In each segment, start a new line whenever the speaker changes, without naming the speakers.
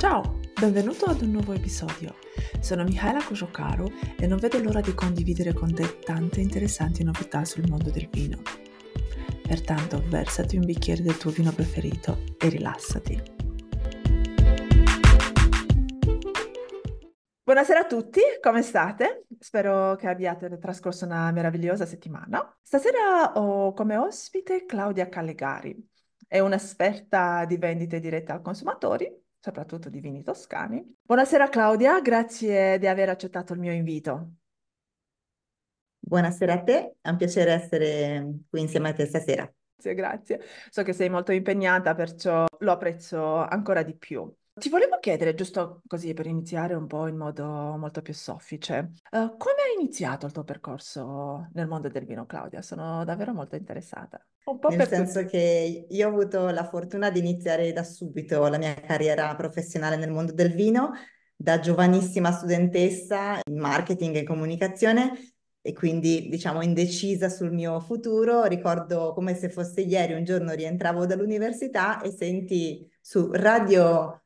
Ciao, benvenuto ad un nuovo episodio. Sono Michaela Kojokaro e non vedo l'ora di condividere con te tante interessanti novità sul mondo del vino. Pertanto versati un bicchiere del tuo vino preferito e rilassati. Buonasera a tutti, come state? Spero che abbiate trascorso una meravigliosa settimana. Stasera ho come ospite Claudia Callegari. È un'esperta di vendite dirette ai consumatori soprattutto di vini toscani. Buonasera Claudia, grazie di aver accettato il mio invito.
Buonasera a te, è un piacere essere qui insieme a te stasera.
Grazie, grazie. So che sei molto impegnata, perciò lo apprezzo ancora di più. Ti volevo chiedere, giusto così per iniziare un po' in modo molto più soffice, uh, come hai iniziato il tuo percorso nel mondo del vino, Claudia? Sono davvero molto interessata.
Un po' Nel senso tutti. che io ho avuto la fortuna di iniziare da subito la mia carriera professionale nel mondo del vino, da giovanissima studentessa in marketing e comunicazione e quindi diciamo indecisa sul mio futuro. Ricordo come se fosse ieri, un giorno rientravo dall'università e senti su Radio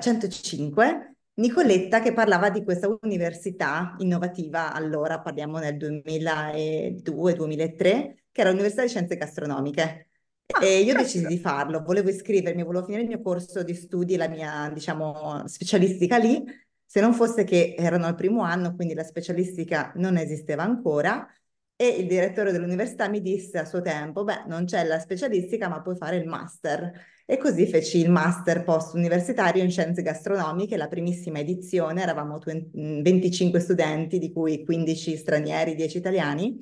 105, Nicoletta che parlava di questa università innovativa, allora parliamo nel 2002-2003, che era l'Università di Scienze Gastronomiche. Ah, e io decisi di farlo, volevo iscrivermi, volevo finire il mio corso di studi, la mia, diciamo, specialistica lì, se non fosse che erano al primo anno, quindi la specialistica non esisteva ancora, e il direttore dell'università mi disse a suo tempo, beh, non c'è la specialistica, ma puoi fare il master. E così feci il master post universitario in scienze gastronomiche, la primissima edizione, eravamo 25 studenti, di cui 15 stranieri, 10 italiani,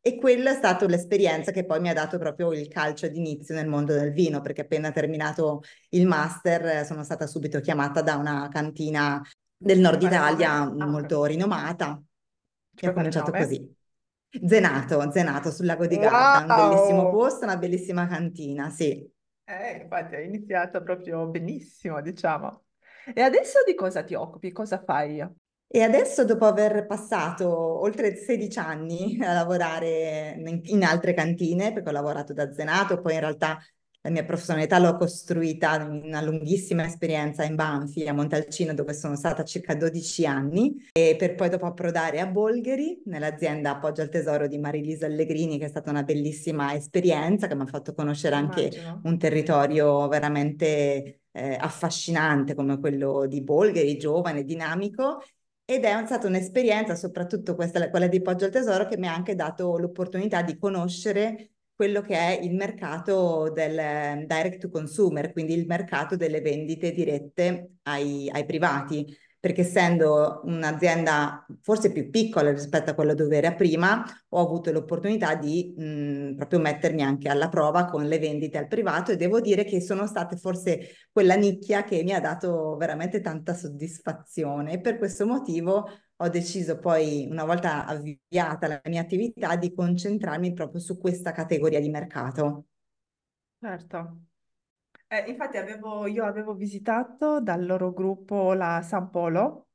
e quella è stata l'esperienza che poi mi ha dato proprio il calcio d'inizio nel mondo del vino, perché appena terminato il master sono stata subito chiamata da una cantina del nord Italia ah, molto rinomata, e ho cominciato così. Zenato, Zenato sul lago di Garda, un bellissimo posto, una bellissima cantina, sì.
Eh, infatti hai iniziato proprio benissimo, diciamo. E adesso di cosa ti occupi? Cosa fai?
E adesso, dopo aver passato oltre 16 anni a lavorare in, in altre cantine, perché ho lavorato da Zenato, poi in realtà la mia professionalità l'ho costruita in una lunghissima esperienza in Banfi, a Montalcino, dove sono stata circa 12 anni, e per poi dopo approdare a Bolgheri, nell'azienda Appoggio al Tesoro di Marilisa Allegrini, che è stata una bellissima esperienza, che mi ha fatto conoscere anche Immagino. un territorio veramente eh, affascinante come quello di Bolgheri, giovane, dinamico, ed è stata un'esperienza, soprattutto questa, quella di Poggio al Tesoro, che mi ha anche dato l'opportunità di conoscere quello che è il mercato del direct to consumer, quindi il mercato delle vendite dirette ai, ai privati, perché essendo un'azienda forse più piccola rispetto a quella dove era prima, ho avuto l'opportunità di mh, proprio mettermi anche alla prova con le vendite al privato e devo dire che sono state forse quella nicchia che mi ha dato veramente tanta soddisfazione. E per questo motivo ho deciso poi, una volta avviata la mia attività, di concentrarmi proprio su questa categoria di mercato.
Certo. Eh, infatti avevo, io avevo visitato dal loro gruppo la San Polo,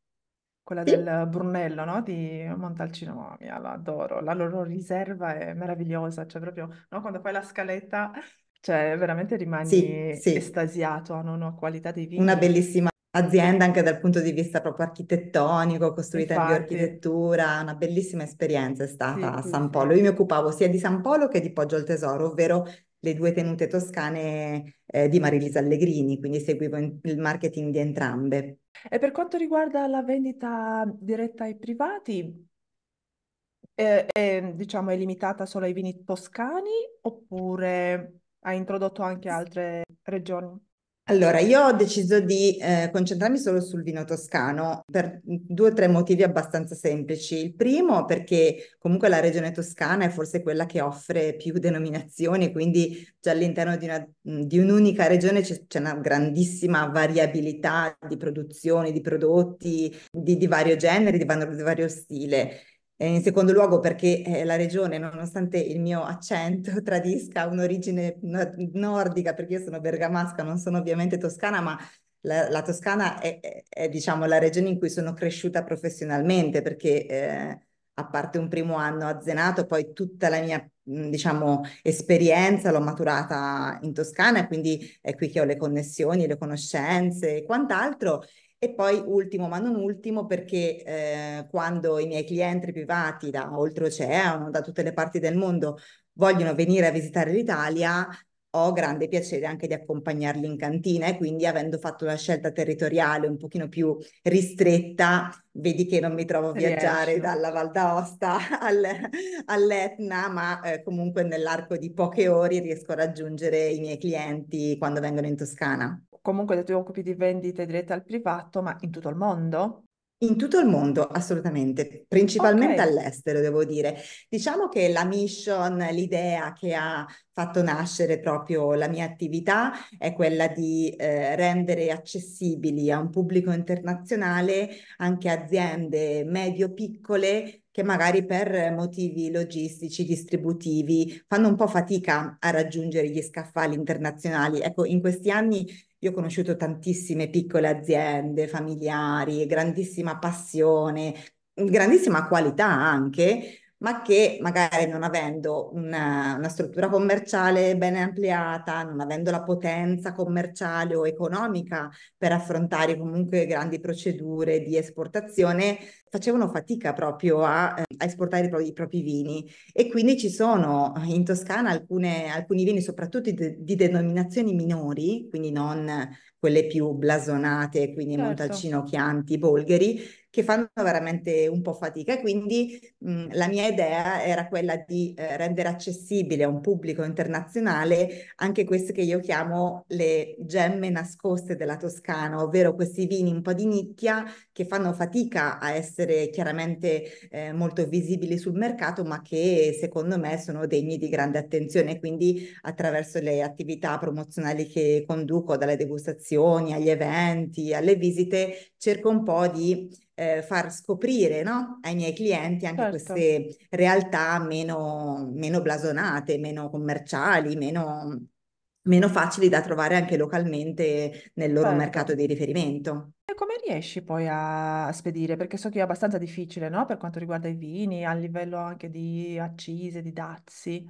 quella sì. del Brunello, no? Di Montalcino, mamma mia, la adoro. La loro riserva è meravigliosa, cioè proprio, no? Quando fai la scaletta, cioè veramente rimani sì, sì. estasiato, hanno una qualità di vino.
Una bellissima azienda anche dal punto di vista proprio architettonico, costruita Infatti. in bioarchitettura, una bellissima esperienza è stata a San Polo. Io mi occupavo sia di San Polo che di Poggio al Tesoro, ovvero le due tenute toscane eh, di Marilisa Allegrini, quindi seguivo il marketing di entrambe.
E per quanto riguarda la vendita diretta ai privati, è, è, diciamo, è limitata solo ai vini toscani oppure hai introdotto anche altre regioni?
Allora, io ho deciso di eh, concentrarmi solo sul vino toscano per due o tre motivi abbastanza semplici. Il primo perché comunque la regione toscana è forse quella che offre più denominazioni, quindi già all'interno di, una, di un'unica regione c'è, c'è, una grandissima variabilità di produzioni, di prodotti di, di vario genere, di, di vario stile in secondo luogo perché eh, la regione, nonostante il mio accento tradisca un'origine nordica, perché io sono bergamasca, non sono ovviamente toscana, ma la, la Toscana è, è, è, diciamo la regione in cui sono cresciuta professionalmente, perché eh, a parte un primo anno a Zenato, poi tutta la mia, diciamo, esperienza l'ho maturata in Toscana quindi è qui che ho le connessioni, le conoscenze e quant'altro. E poi ultimo, ma non ultimo, perché eh, quando i miei clienti privati da oltreoceano, da tutte le parti del mondo, vogliono venire a visitare l'Italia, ho grande piacere anche di accompagnarli in cantina e quindi avendo fatto una scelta territoriale un pochino più ristretta, vedi che non mi trovo a viaggiare
Riesci.
dalla Val d'Aosta al, all'Etna, ma eh, comunque nell'arco di poche ore riesco a raggiungere i miei clienti quando vengono in Toscana.
Comunque ti occupi di vendite dirette al privato, ma in tutto il mondo?
In tutto il mondo, assolutamente, principalmente all'estero, devo dire. Diciamo che la mission, l'idea che ha fatto nascere proprio la mia attività è quella di eh, rendere accessibili a un pubblico internazionale anche aziende medio-piccole che magari per motivi logistici, distributivi, fanno un po' fatica a raggiungere gli scaffali internazionali. Ecco, in questi anni io ho conosciuto tantissime piccole aziende, familiari, grandissima passione, grandissima qualità anche, ma che magari non avendo una, una, struttura commerciale ben ampliata, non avendo la potenza commerciale o economica per affrontare comunque grandi procedure di esportazione, facevano fatica proprio a, a esportare i propri, i propri, vini. E quindi ci sono in Toscana alcune, alcuni vini, soprattutto di, di denominazioni minori, quindi non quelle più blasonate, quindi
certo,
Montalcino, Chianti, Bolgheri, che fanno veramente un po' fatica quindi mh, la mia idea era quella di eh, rendere accessibile a un pubblico internazionale anche queste che io chiamo le gemme nascoste della Toscana, ovvero questi vini un po' di nicchia che fanno fatica a essere chiaramente eh, molto visibili sul mercato, ma che secondo me sono degni di grande attenzione. Quindi attraverso le attività promozionali che conduco, dalle degustazioni agli eventi, alle visite, cerco un po' di eh, far scoprire no? ai miei clienti anche
certo,
queste realtà meno, meno blasonate, meno commerciali, meno, meno facili da trovare anche localmente nel loro mercato
certo.
di riferimento.
E come riesci poi a, spedire? Perché so che è abbastanza difficile, no? Per quanto riguarda i vini, a livello anche di accise, di dazi.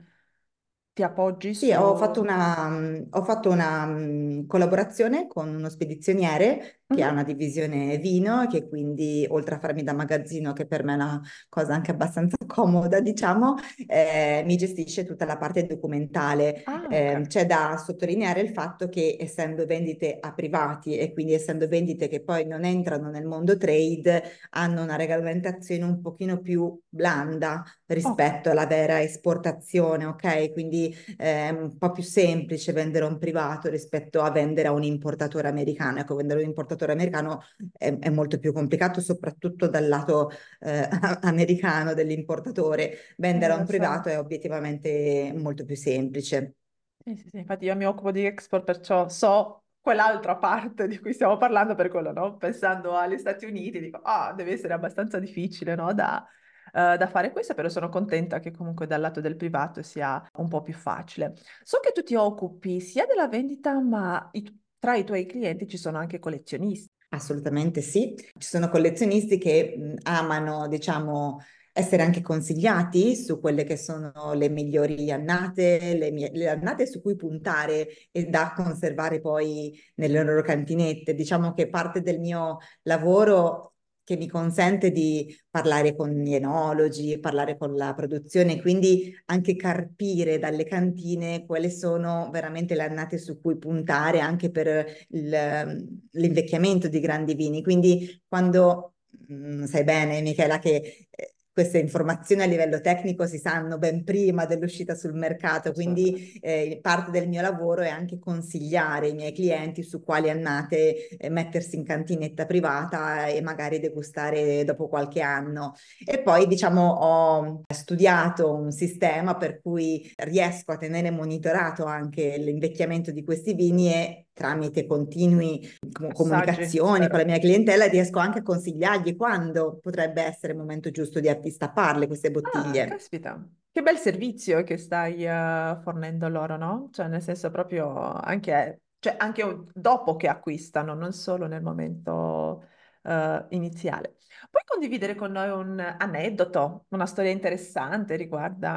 Ti appoggi
Sì, ho fatto
su...
una, ho fatto una mh, collaborazione con uno spedizioniere che ha
Mhm.
una divisione vino e che quindi, oltre a farmi da magazzino, che per me è una cosa anche abbastanza comoda, diciamo, eh, mi gestisce tutta la parte documentale.
Ah, ok.
Eh, c'è da sottolineare il fatto che essendo vendite a privati e quindi essendo vendite che poi non entrano nel mondo trade, hanno una regolamentazione un pochino più blanda rispetto alla vera esportazione, ok? Quindi è un po' più semplice vendere a un privato rispetto a vendere a un importatore americano. Ecco, vendere a un importatore americano è, è molto più complicato, soprattutto dal lato eh, americano dell'importatore.
eh,
Vendere a un
lo so.
privato è obiettivamente molto più semplice.
Sì, sì, sì, Infatti io mi occupo di export, perciò so quell'altra parte di cui stiamo parlando per quello, no? Pensando agli Stati Uniti, dico, ah, deve essere abbastanza difficile, no? Da, eh, da fare questo, però sono contenta che comunque dal lato del privato sia un po' più facile. So che tu ti occupi sia della vendita, ma i- tra i tuoi clienti ci sono anche collezionisti.
Assolutamente sì. Ci sono collezionisti che mh, amano, diciamo, essere anche consigliati su quelle che sono le migliori annate, le, mie- le annate su cui puntare e da conservare poi nelle loro cantinette. Diciamo che parte del mio lavoro che mi consente di parlare con gli enologi, parlare con la produzione, quindi anche carpire dalle cantine quali sono veramente le annate su cui puntare anche per il- l'invecchiamento di grandi vini. Quindi quando mh, sai bene, Michela, che eh, queste informazioni a livello tecnico si sanno ben prima dell'uscita sul mercato,
Assolutamente.
quindi eh, parte del mio lavoro è anche consigliare i miei clienti su quali annate eh, mettersi in cantinetta privata e magari degustare dopo qualche anno. E poi, diciamo, ho studiato un sistema per cui riesco a tenere monitorato anche l'invecchiamento di questi vini e tramite continui
Assaggi,
comunicazioni con la mia clientela riesco anche a consigliargli quando potrebbe essere il momento giusto di, di stapparle queste
Ah,
bottiglie.
caspita, che bel servizio che stai eh, fornendo loro, no? Cioè, nel senso proprio anche, cioè, anche dopo che acquistano, non solo nel momento eh, iniziale. Puoi condividere con noi un aneddoto, una storia interessante riguardo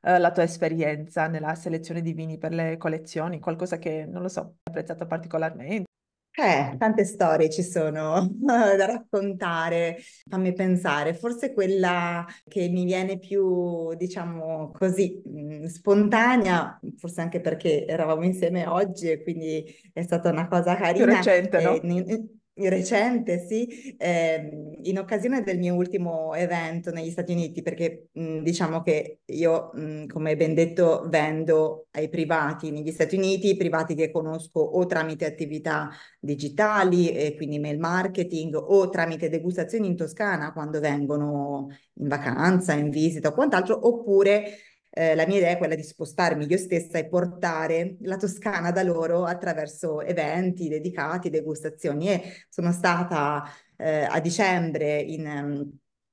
eh, la tua esperienza nella selezione di vini per le collezioni, qualcosa che, non lo so, hai apprezzato particolarmente?
Eh, tante storie ci sono da raccontare. Fammi pensare, forse quella che mi viene più, diciamo così, mh, spontanea, forse anche perché eravamo insieme oggi e quindi è stata una cosa
Più
carina.
recente,
eh,
no?
Recente, sì, ehm, in occasione del mio ultimo evento negli Stati Uniti, perché mh, diciamo che io, mh, come ben detto, vendo ai privati negli Stati Uniti, privati che conosco o tramite attività digitali, e quindi mail marketing, o tramite degustazioni in Toscana quando vengono in vacanza, in visita o quant'altro, oppure eh, la mia idea è quella di spostarmi io stessa e portare la Toscana da loro attraverso eventi dedicati, degustazioni. E sono stata eh, a dicembre in, um,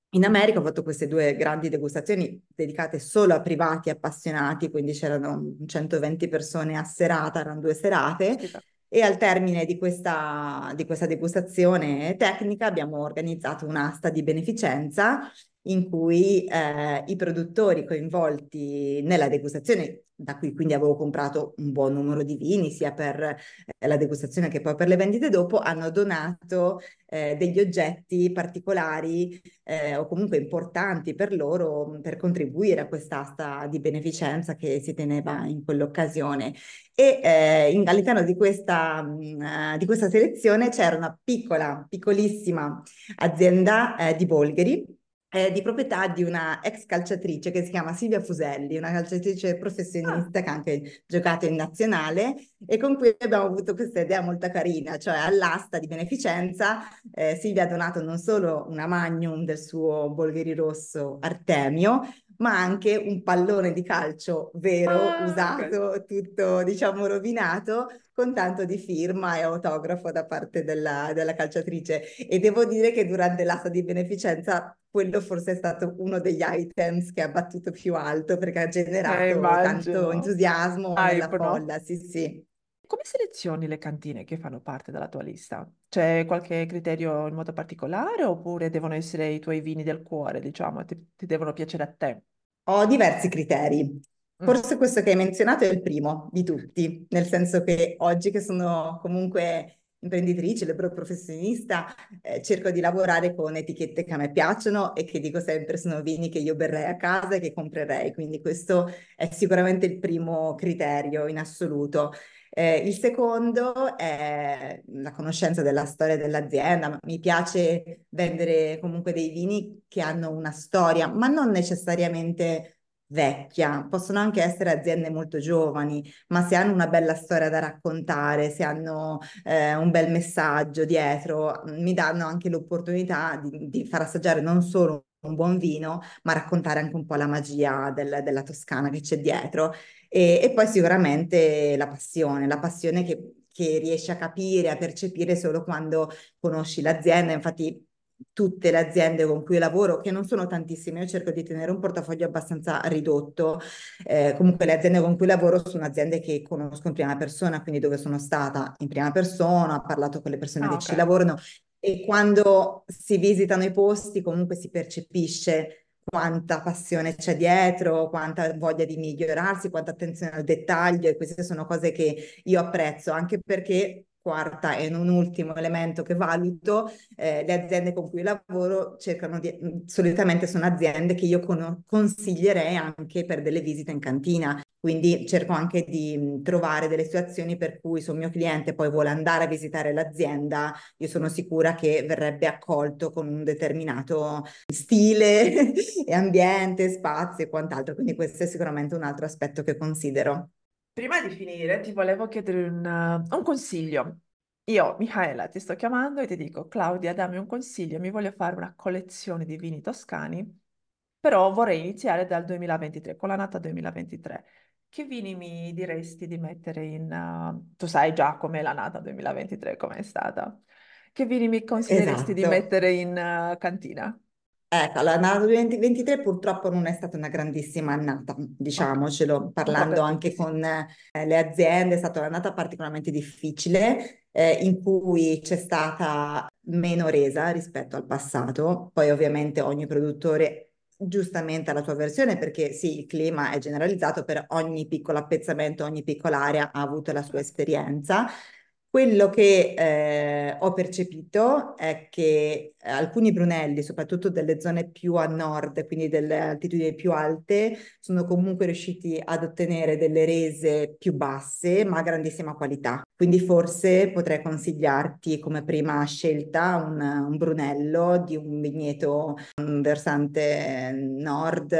in America, ho fatto queste due grandi degustazioni dedicate solo a privati appassionati, quindi c'erano 120 persone a serata, erano due serate.
Aspetta.
E al termine di questa, di questa degustazione tecnica abbiamo organizzato un'asta di beneficenza in cui eh, i produttori coinvolti nella degustazione, da cui quindi avevo comprato un buon numero di vini, sia per eh, la degustazione che poi per le vendite dopo, hanno donato eh, degli oggetti particolari eh, o comunque importanti per loro per contribuire a quest'asta di beneficenza che si teneva in quell'occasione. E eh, in, all'interno di questa, mh, di questa selezione c'era una piccola, piccolissima azienda di Bolgheri eh, di proprietà di una ex calciatrice che si chiama Silvia Fuselli, una calciatrice professionista
Ah,
che ha anche giocato in nazionale e con cui abbiamo avuto questa idea molto carina, cioè all'asta di beneficenza eh, Silvia ha donato non solo una magnum del suo Bolgheri Rosso Artemio, ma anche un pallone di calcio vero,
ah,
usato, tutto diciamo rovinato, con tanto di firma e autografo da parte della, della calciatrice. E devo dire che durante l'asta di beneficenza quello forse è stato uno degli items che ha battuto più alto perché ha
Eh,
generato tanto
immagino.
entusiasmo nella
Hype, no?
folla, sì, sì.
Come selezioni le cantine che fanno parte della tua lista? C'è qualche criterio in modo particolare oppure devono essere i tuoi vini del cuore, diciamo, ti, ti devono piacere a te?
Ho diversi criteri.
Mm.
Forse questo che hai menzionato è il primo di tutti, nel senso che oggi che sono comunque imprenditrice, libero professionista, eh, cerco di lavorare con etichette che a me piacciono e che dico sempre sono vini che io berrei a casa e che comprerei, quindi questo è sicuramente il primo criterio in assoluto. Eh, il secondo è la conoscenza della storia dell'azienda. Mi piace vendere comunque dei vini che hanno una storia, ma non necessariamente vecchia, possono anche essere aziende molto giovani, ma se hanno una bella storia da raccontare, se hanno eh, un bel messaggio dietro, mi danno anche l'opportunità di, di far assaggiare non solo un buon vino, ma raccontare anche un po' la magia del, della Toscana che c'è dietro. E, e poi sicuramente la passione, la passione che, che riesci a capire, a percepire solo quando conosci l'azienda. Infatti tutte le aziende con cui lavoro, che non sono tantissime, io cerco di tenere un portafoglio abbastanza ridotto. Eh, comunque le aziende con cui lavoro sono aziende che conosco in prima persona, quindi dove sono stata in prima persona, ho parlato con le persone
Ah,
che
ok.
ci lavorano e quando si visitano i posti comunque si percepisce quanta passione c'è dietro, quanta voglia di migliorarsi, quanta attenzione al dettaglio e queste sono cose che io apprezzo anche perché quarta e non ultimo elemento che valuto, eh, le aziende con cui lavoro cercano di, solitamente sono aziende che io con, consiglierei anche per delle visite in cantina. Quindi cerco anche di trovare delle situazioni per cui se un mio cliente poi vuole andare a visitare l'azienda, io sono sicura che verrebbe accolto con un determinato stile e ambiente, spazio e quant'altro. Quindi questo è sicuramente un altro aspetto che considero.
Prima di finire, ti volevo chiedere un, un consiglio. Io, Michaela, ti sto chiamando e ti dico, Claudia, dammi un consiglio, mi voglio fare una collezione di vini toscani, però vorrei iniziare dal 2023, con l'annata 2023. Che vini mi diresti di mettere in... uh, tu sai già com'è l'annata 2023, com'è stata. Che vini mi consiglieresti di
Esatto.
mettere in uh, cantina?
Ecco, l'annata 2023 purtroppo non è stata una grandissima annata, diciamocelo, parlando anche con eh, le aziende, è stata un'annata particolarmente difficile eh, in cui c'è stata meno resa rispetto al passato, poi ovviamente ogni produttore giustamente ha la sua versione perché sì, il clima è generalizzato per ogni piccolo appezzamento, ogni piccola area ha avuto la sua esperienza. Quello che eh, ho percepito è che alcuni brunelli, soprattutto delle zone più a nord, quindi delle altitudini più alte, sono comunque riusciti ad ottenere delle rese più basse, ma a grandissima qualità. Quindi forse potrei consigliarti come prima scelta un, un brunello di un vigneto un versante nord,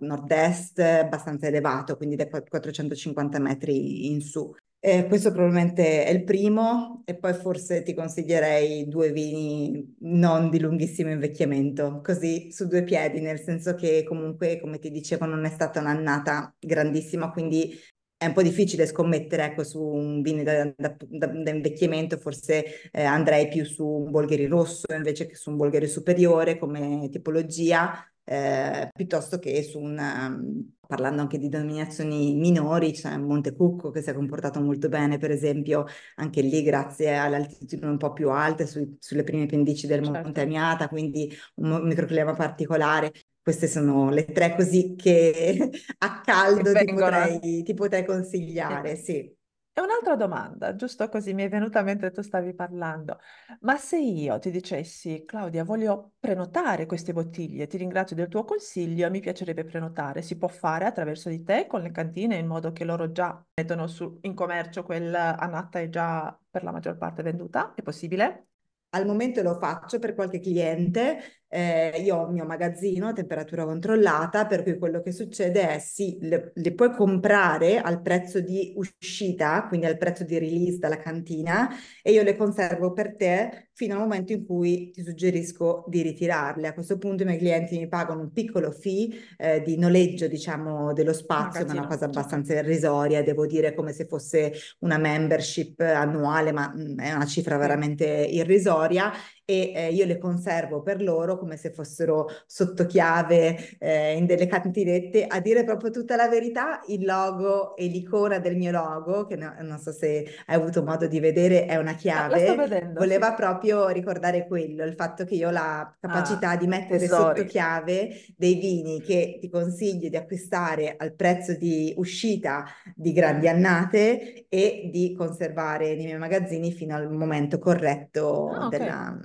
nord-est, abbastanza elevato, quindi da 450 metri in su. Eh, questo probabilmente è il primo e poi forse ti consiglierei due vini non di lunghissimo invecchiamento, così su due piedi, nel senso che comunque, come ti dicevo, non è stata un'annata grandissima, quindi è un po' difficile scommettere ecco, su un vino da, da, da, da invecchiamento, forse eh, andrei più su un Bolgheri rosso invece che su un Bolgheri superiore come tipologia, eh, piuttosto che su un, um, parlando anche di denominazioni minori, c'è Montecucco che si è comportato molto bene, per esempio, anche lì grazie alle altitudini un po' più alte, sui, sulle prime pendici del certo. Monte Amiata, quindi un microclima particolare. Queste sono le tre così che a caldo ti potrei, ti potrei, consigliare, sì.
Un'altra domanda, giusto così mi è venuta mentre tu stavi parlando. Ma se io ti dicessi, Claudia, voglio prenotare queste bottiglie, ti ringrazio del tuo consiglio, mi piacerebbe prenotare, si può fare attraverso di te con le cantine in modo che loro già mettono su, in commercio quella anatta è già per la maggior parte venduta? È possibile?
Al momento lo faccio per qualche cliente, eh, io ho il mio magazzino a temperatura controllata, per cui quello che succede è sì, le, le, puoi comprare al prezzo di uscita, quindi al prezzo di release dalla cantina, e io le conservo per te fino al momento in cui ti suggerisco di ritirarle. A questo punto i miei clienti mi pagano un piccolo fee eh, di noleggio, diciamo, dello spazio, ma è una cosa abbastanza irrisoria, devo dire come se fosse una membership annuale, ma mh, mm, è una cifra veramente irrisoria e eh, io le conservo per loro come se fossero sotto chiave eh, in delle cantinette. A dire proprio tutta la verità, il logo e l'icona del mio logo, che no, non so se hai avuto modo di vedere, è una chiave.
Vedendo,
voleva
sì.
proprio ricordare quello, il fatto che io ho la capacità ah, di mettere tesori. sotto chiave dei vini che ti consiglio di acquistare al prezzo di uscita di grandi annate e di conservare nei miei magazzini fino al momento corretto ah, okay. della,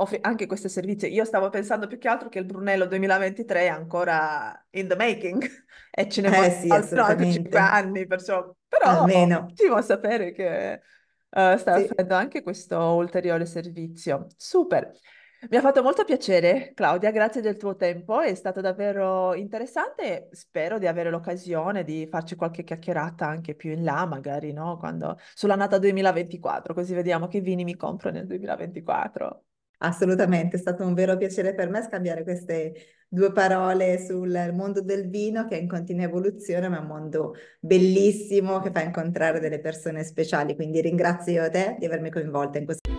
offri anche questo servizio. Io stavo pensando più che altro che il Brunello 2023 è ancora in the making e ce ne
eh, sì, altri
5 anni, perciò... però
Almeno.
ci vuoi sapere che uh, stai sì. offrendo anche questo ulteriore servizio. Super. Mi ha fatto molto piacere, Claudia, grazie del tuo tempo, è stato davvero interessante. Spero di avere l'occasione di farci qualche chiacchierata anche più in là, magari, no? Quando... sull'annata 2024, così vediamo che vini mi compro nel 2024.
Assolutamente, è stato un vero piacere per me scambiare queste due parole sul mondo del vino che è in continua evoluzione, ma è un mondo bellissimo che fa incontrare delle persone speciali, quindi ringrazio te di avermi coinvolta in questo.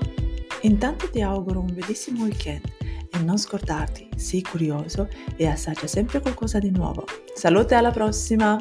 Intanto ti auguro un bellissimo weekend e non scordarti, sii curioso e assaggia sempre qualcosa di nuovo. Salute alla prossima!